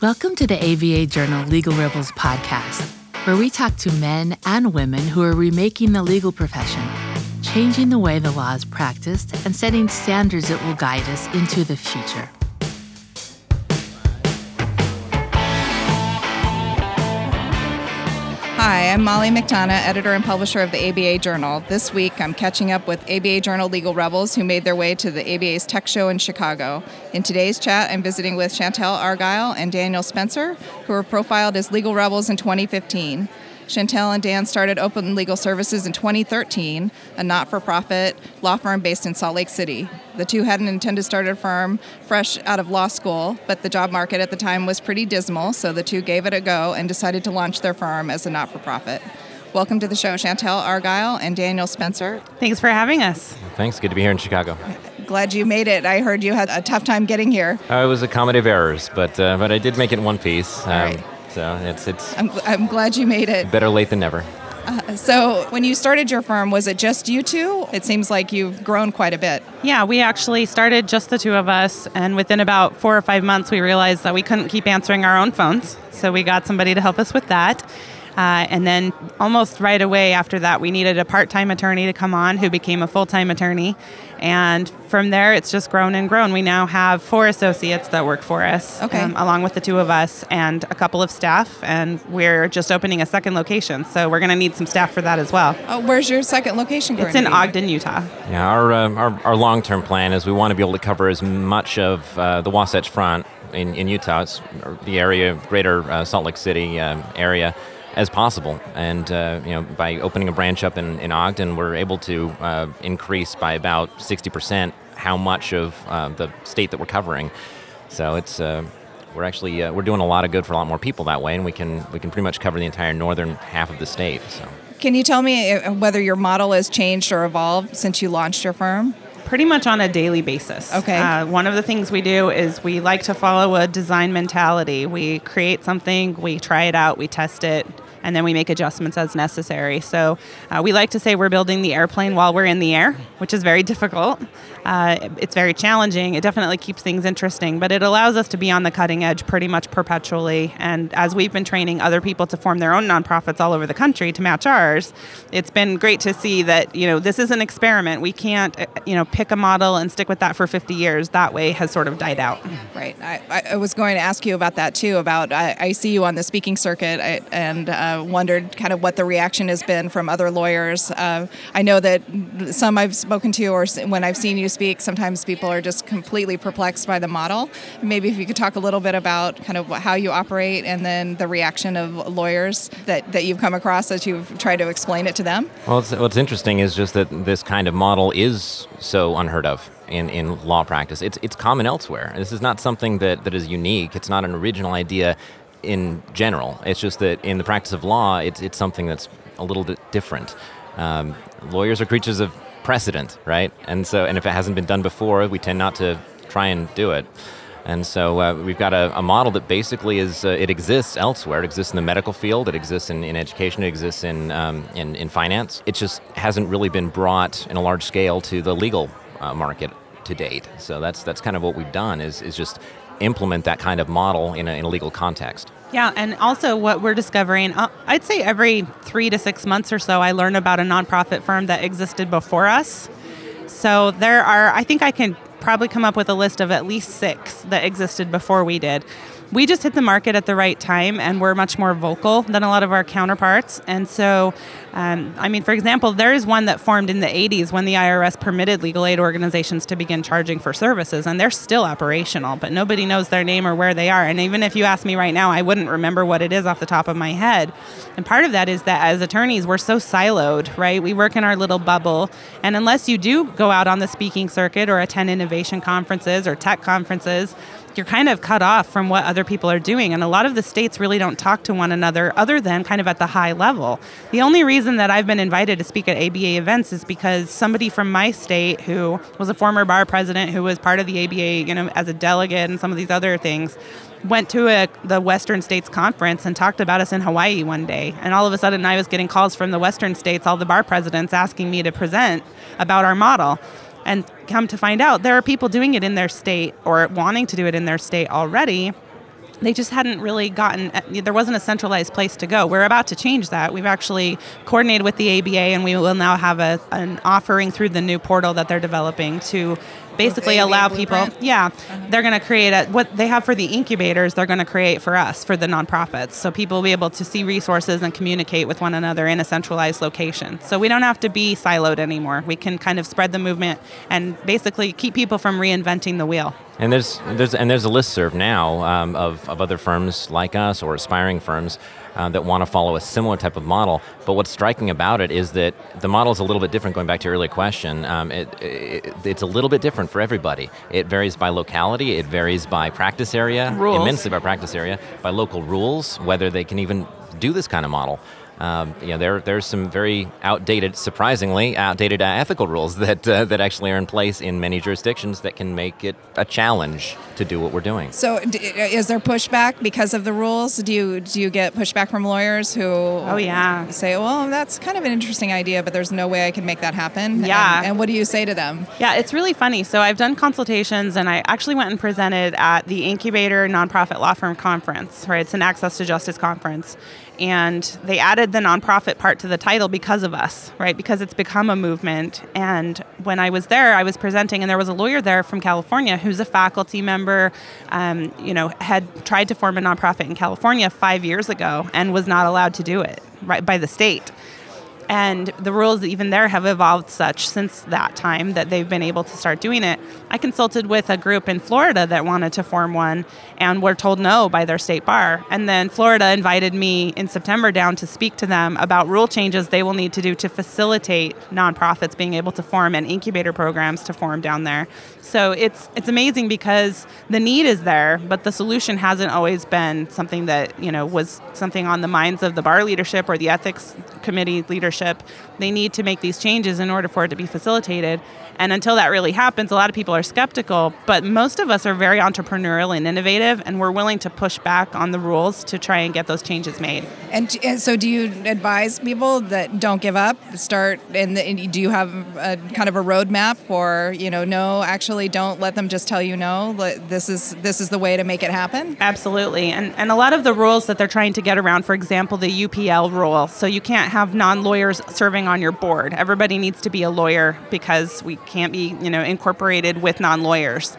Welcome to the ABA Journal Legal Rebels podcast, where we talk to men and women who are remaking the legal profession, changing the way the law is practiced, and setting standards that will guide us into the future. Hi, I'm Molly McDonough, editor and publisher of the ABA Journal. This week, I'm catching up with ABA Journal legal rebels who made their way to the ABA's tech show in Chicago. In today's chat, I'm visiting with Chantel Argyle and Daniel Spencer, who were profiled as legal rebels in 2015. Chantel and Dan started Open Legal Services in 2013, a not for profit law firm based in Salt Lake City. The two hadn't intended to start a firm fresh out of law school, but the job market at the time was pretty dismal, so the two gave it a go and decided to launch their firm as a not for profit. Welcome to the show, Chantel Argyle and Daniel Spencer. Thanks for having us. Thanks. Good to be here in Chicago. Glad you made it. I heard you had a tough time getting here. Uh, it was a comedy of errors, but uh, but I did make it in one piece. Um, right. So it's it's. I'm, I'm glad you made it. Better late than never. Uh, so, when you started your firm, was it just you two? It seems like you've grown quite a bit. Yeah, we actually started just the two of us, and within about four or five months, we realized that we couldn't keep answering our own phones. So, we got somebody to help us with that. Uh, and then almost right away after that, we needed a part time attorney to come on who became a full time attorney. And from there, it's just grown and grown. We now have four associates that work for us, okay. um, along with the two of us and a couple of staff. And we're just opening a second location, so we're going to need some staff for that as well. Uh, where's your second location? Going it's in Ogden, Utah. Yeah, our uh, our, our long term plan is we want to be able to cover as much of uh, the Wasatch Front in, in Utah, it's the area, greater uh, Salt Lake City um, area as possible. And uh, you know, by opening a branch up in, in Ogden, we're able to uh, increase by about 60% how much of uh, the state that we're covering. So it's uh, we're actually uh, we're doing a lot of good for a lot more people that way, and we can we can pretty much cover the entire northern half of the state. So. Can you tell me uh, whether your model has changed or evolved since you launched your firm? pretty much on a daily basis. Okay. Uh, one of the things we do is we like to follow a design mentality. We create something, we try it out, we test it, and then we make adjustments as necessary. So uh, we like to say we're building the airplane while we're in the air, which is very difficult. Uh, it's very challenging. It definitely keeps things interesting, but it allows us to be on the cutting edge pretty much perpetually. And as we've been training other people to form their own nonprofits all over the country to match ours, it's been great to see that you know this is an experiment. We can't uh, you know pick a model and stick with that for 50 years. That way has sort of died out. Right. I, I was going to ask you about that too. About I, I see you on the speaking circuit and uh, wondered kind of what the reaction has been from other lawyers. Uh, I know that some I've spoken to or when I've seen you speak, sometimes people are just completely perplexed by the model. Maybe if you could talk a little bit about kind of how you operate and then the reaction of lawyers that, that you've come across as you've tried to explain it to them. Well, what's interesting is just that this kind of model is so unheard of in, in law practice. It's, it's common elsewhere. This is not something that, that is unique. It's not an original idea in general. It's just that in the practice of law, it's, it's something that's a little bit different. Um, lawyers are creatures of precedent, right? And so, and if it hasn't been done before, we tend not to try and do it. And so uh, we've got a, a, model that basically is uh, it exists elsewhere. It exists in the medical field. It exists in, in education. It exists in, um, in, in finance. It just hasn't really been brought in a large scale to the legal uh, market to date. So that's that's kind of what we've done is is just implement that kind of model in a, in a legal context. Yeah, and also what we're discovering, uh, I'd say every three to six months or so, I learn about a nonprofit firm that existed before us. So there are, I think I can probably come up with a list of at least six that existed before we did we just hit the market at the right time and we're much more vocal than a lot of our counterparts. And so, um, I mean, for example, there is one that formed in the 80s when the IRS permitted legal aid organizations to begin charging for services, and they're still operational, but nobody knows their name or where they are. And even if you ask me right now, I wouldn't remember what it is off the top of my head. And part of that is that as attorneys, we're so siloed, right? We work in our little bubble. And unless you do go out on the speaking circuit or attend innovation conferences or tech conferences, you're kind of cut off from what other people are doing. And a lot of the states really don't talk to one another other than kind of at the high level. The only reason that I've been invited to speak at ABA events is because somebody from my state who was a former bar president who was part of the ABA, you know, as a delegate and some of these other things, went to a, the Western States Conference and talked about us in Hawaii one day. And all of a sudden, I was getting calls from the Western states, all the bar presidents asking me to present about our model. And come to find out, there are people doing it in their state or wanting to do it in their state already. they just hadn't really gotten uh, there wasn't a centralized place to go we're about to change that we've actually coordinated with the aba and we will now have a, an offering through the new portal that they're developing to basically allow people yeah uh-huh. they're going to create a, what they have for the incubators they're going to create for us for the nonprofits. So people will be able to see resources and communicate with one another in a centralized location. So we don't have to be siloed anymore. We can kind of spread the movement and basically keep people from reinventing the wheel. And there's there's and there's a list serve now um, of, of other firms like us or aspiring firms uh, that want to follow a similar type of model. But what's striking about it is that the model is a little bit different. Going back to your earlier question, um, it, it, it's a little bit different for everybody. It varies by locality. It varies by practice area, rules. immensely by practice area, by local rules, whether they can even do this kind of model. Um, you know, there there's some very outdated, surprisingly outdated uh, ethical rules that uh, that actually are in place in many jurisdictions that can make it a challenge to do what we're doing. So, d- is there pushback because of the rules? Do you do you get pushback from lawyers who? Oh yeah. Say, well, that's kind of an interesting idea, but there's no way I can make that happen. Yeah. And, and what do you say to them? Yeah, it's really funny. So I've done consultations, and I actually went and presented at the Incubator Nonprofit Law Firm Conference. Right, it's an Access to Justice conference and they added the nonprofit part to the title because of us, right? Because it's become a movement. And when I was there, I was presenting, and there was a lawyer there from California who's a faculty member, um, you know, had tried to form a nonprofit in California five years ago and was not allowed to do it, right, by the state. And the rules even there have evolved such since that time that they've been able to start doing it. I consulted with a group in Florida that wanted to form one and were told no by their state bar. And then Florida invited me in September down to speak to them about rule changes they will need to do to facilitate nonprofits being able to form and incubator programs to form down there. So it's it's amazing because the need is there, but the solution hasn't always been something that, you know, was something on the minds of the bar leadership or the ethics committee leadership. They need to make these changes in order for it to be facilitated. And until that really happens, a lot of people are skeptical, but most of us are very entrepreneurial and innovative, and we're willing to push back on the rules to try and get those changes made. And, and so, do you advise people that don't give up, start, and, and do you have a kind of a roadmap for, you know, no, actually don't let them just tell you no, this is, this is the way to make it happen? Absolutely. And, and a lot of the rules that they're trying to get around, for example, the UPL rule, so you can't have non lawyers serving on your board. Everybody needs to be a lawyer because we can't be, you know, incorporated with non-lawyers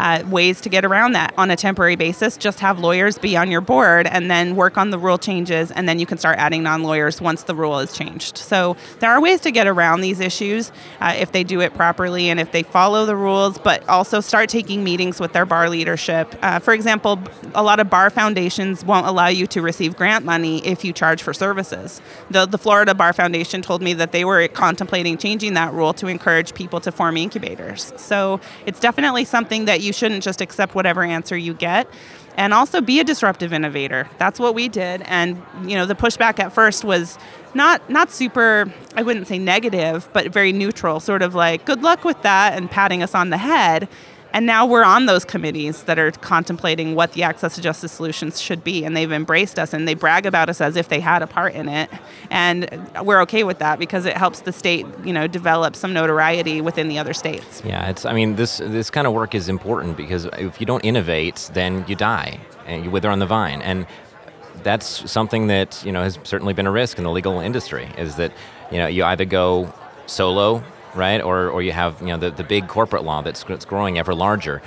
uh, ways to get around that on a temporary basis. Just have lawyers be on your board and then work on the rule changes, and then you can start adding non lawyers once the rule is changed. So there are ways to get around these issues uh, if they do it properly and if they follow the rules, but also start taking meetings with their bar leadership. Uh, for example, a lot of bar foundations won't allow you to receive grant money if you charge for services. The, the Florida Bar Foundation told me that they were contemplating changing that rule to encourage people to form incubators. So it's definitely something that you shouldn't just accept whatever answer you get and also be a disruptive innovator. That's what we did. And you know, the pushback at first was not not super I wouldn't say negative, but very neutral, sort of like good luck with that and patting us on the head. And now we're on those committees that are contemplating what the access to justice solutions should be. And they've embraced us and they brag about us as if they had a part in it. And we're okay with that because it helps the state, you know, develop some notoriety within the other states. Yeah, it's I mean this this kind of work is important because if you don't innovate, then you die and you wither on the vine. And that's something that, you know, has certainly been a risk in the legal industry is that, you know, you either go solo right? Or, or you have you know the, the big corporate law that's, that's growing ever larger.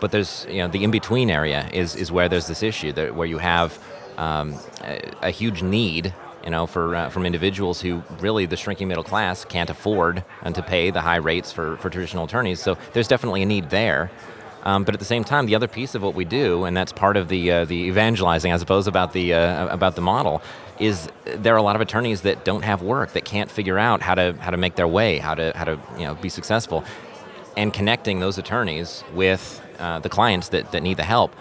But there's you know the in between area is, is where there's this issue that where you have um, a, a, huge need you know for uh, from individuals who really the shrinking middle class can't afford and to pay the high rates for, for traditional attorneys. So there's definitely a need there. Um, but at the same time, the other piece of what we do, and that's part of the uh, the evangelizing, I suppose, about the uh, about the model, is there are a lot of attorneys that don't have work, that can't figure out how to how to make their way, how to how to you know be successful, and connecting those attorneys with uh, the clients that, that need the help.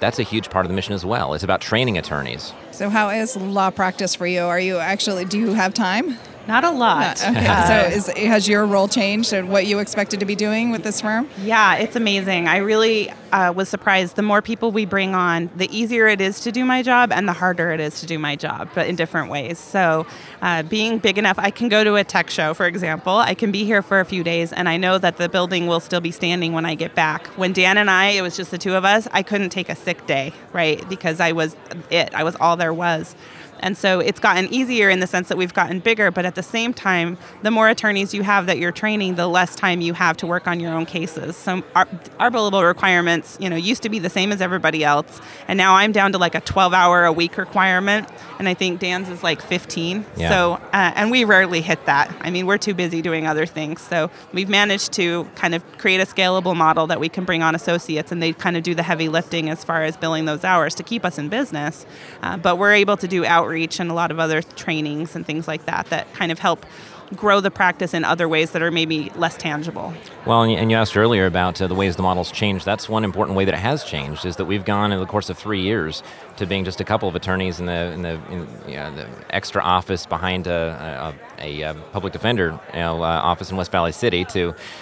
That's a huge part of the mission as well. It's about training attorneys. So, how is law practice for you? Are you actually do you have time? Not a lot. Okay, Uh, so is, has your role changed and what you expected to be doing with this firm? Yeah, it's amazing. I really uh, was surprised. The more people we bring on, the easier it is to do my job and the harder it is to do my job, but in different ways. So, uh, being big enough, I can go to a tech show, for example. I can be here for a few days, and I know that the building will still be standing when I get back. When Dan and I, it was just the two of us, I couldn't take a sick day, right? Because I was it, I was all there was. And so it's gotten easier in the sense that we've gotten bigger, but at the same time, the more attorneys you have that you're training, the less time you have to work on your own cases. So our, our billable you know, used to be the same as everybody else, and now I'm down to like a 12-hour a week requirement, and I think Dan's is like 15. Yeah. So, uh, and we rarely hit that. I mean, we're too busy doing other things. So we've managed to kind of create a scalable model that we can bring on associates, and they kind of do the heavy lifting as far as billing those hours to keep us in business. Uh, but we're able to do outreach and a lot of other trainings and things like that that kind of help grow the practice in other ways that are maybe less tangible. Well, and you- asked earlier about uh, the ways the model's changed. That's one important way that it has changed is that we've gone in the course of three years to being just a couple of attorneys in the in the, in, you know, the extra office behind a, a, a, uh public defender you know, uh, office in West Valley City to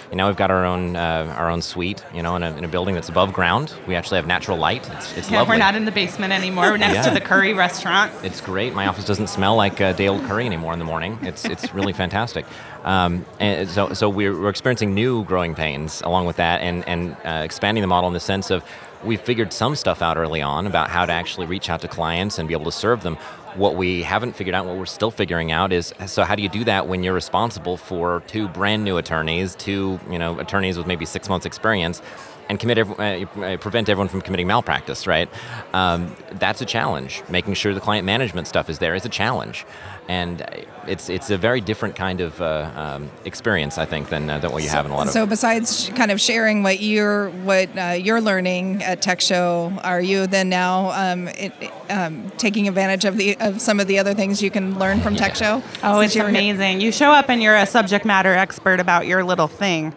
you know we've got our own uh, our own suite you know in a, in a building that's above ground. We actually have natural light. It's, it's Yeah, lovely. we're not in the basement anymore. We're next Yeah. to the Curry restaurant. It's great. My office doesn't smell like uh, old Curry anymore in the morning. It's it's really fantastic. Um, and so so we're, we're experiencing new growing pains along with that, and and uh, expanding the model in the sense of we figured some stuff out early on about how to actually reach out to clients and be able to serve them. What we haven't figured out, what we're still figuring out, is so how do you do that when you're responsible for two brand new attorneys, two you know attorneys with maybe six months experience, and commit ev- uh, uh, prevent everyone from committing malpractice, right? Um, that's a challenge. Making sure the client management stuff is there is a challenge, and it's it's a very different kind of uh, um, experience, I think, than uh, than what you have in a lot of. So besides sh- kind of sharing what you're what uh, you're learning at Tech Show, are you then now um, it, um, taking advantage of the of some of the other things you can learn from Tech Show? Oh, Since it's you here- amazing. You show up and you're a subject matter expert about your little thing.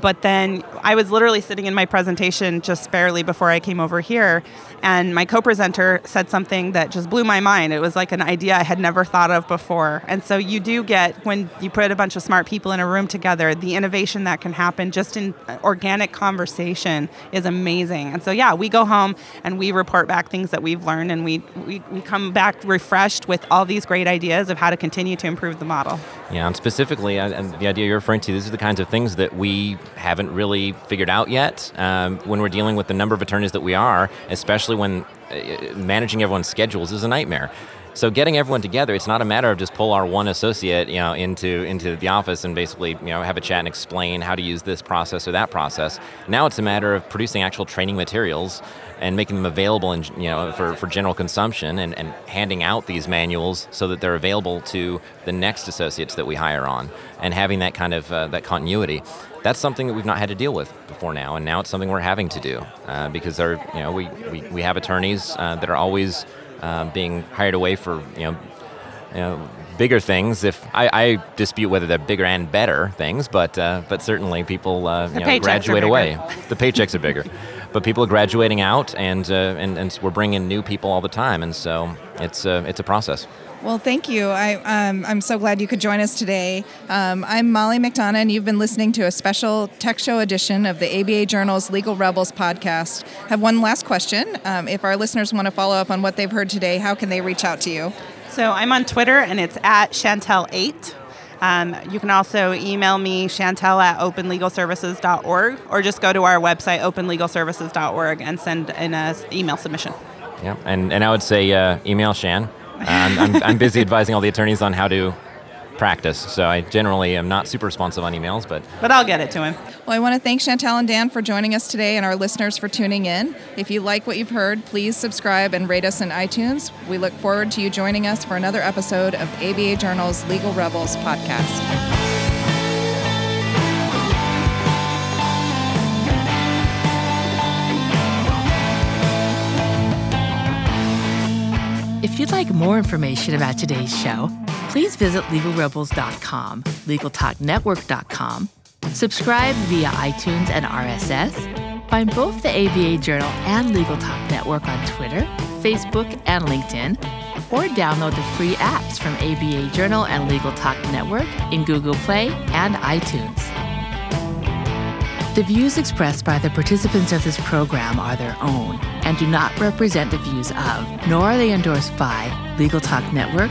But then I was literally sitting in my presentation just barely before I came over here, and my co presenter said something that just blew my mind. It was like an idea I had never thought of before. And so you do get, when you put a bunch of smart people in a room together, the innovation that can happen just in organic conversation is amazing. And so, yeah, we go home and we report back things that we've learned, and we, we, we come back refreshed with all these great ideas of how to continue to improve the model. Yeah, and specifically, and the idea you're referring to, these are the kinds of things that we haven't really figured out yet um, when we're dealing with the number of attorneys that we are, especially when uh, managing everyone's schedules is a nightmare. So getting everyone together, it's not a matter of just pull our one associate, you know, into into the office and basically, you know, have a chat and explain how to use this process or that process. Now it's a matter of producing actual training materials and making them available and you know for, for general consumption and, and handing out these manuals so that they're available to the next associates that we hire on and having that kind of uh, that continuity that's something that we've not had to deal with before now and now it's something we're having to do uh, because our you know we, we, we have attorneys uh, that are always uh, being hired away for you know you know, bigger things. If I, I dispute whether they're bigger and better things, but uh, but certainly people uh, you know, graduate away. The paychecks are bigger, but people are graduating out, and uh, and and we're bringing new people all the time, and so it's uh, it's a process. Well, thank you. I, um, I'm so glad you could join us today. Um, I'm Molly McDonough, and you've been listening to a special Tech Show edition of the ABA Journal's Legal Rebels podcast. I have one last question. Um, if our listeners want to follow up on what they've heard today, how can they reach out to you? So I'm on Twitter and it's at Chantel8. Um, you can also email me, Chantel at openlegalservices.org, or just go to our website, openlegalservices.org, and send in an email submission. Yeah, and and I would say uh, email Shan. Um, I'm, I'm busy advising all the attorneys on how to practice, so I generally am not super responsive on emails, but But I'll get it to him. Well, I want to thank Chantel and Dan for joining us today and our listeners for tuning in. If you like what you've heard, please subscribe and rate us in iTunes. We look forward to you joining us for another episode of ABA Journal's Legal Rebels podcast. If you'd like more information about today's show, please visit legalrebels.com, legaltalknetwork.com, subscribe via iTunes and RSS, find both the ABA Journal and Legal Talk Network on Twitter, Facebook, and LinkedIn, or download the free apps from ABA Journal and Legal Talk Network in Google Play and iTunes. The views expressed by the participants of this program are their own and do not represent the views of, nor are they endorsed by, Legal Talk Network,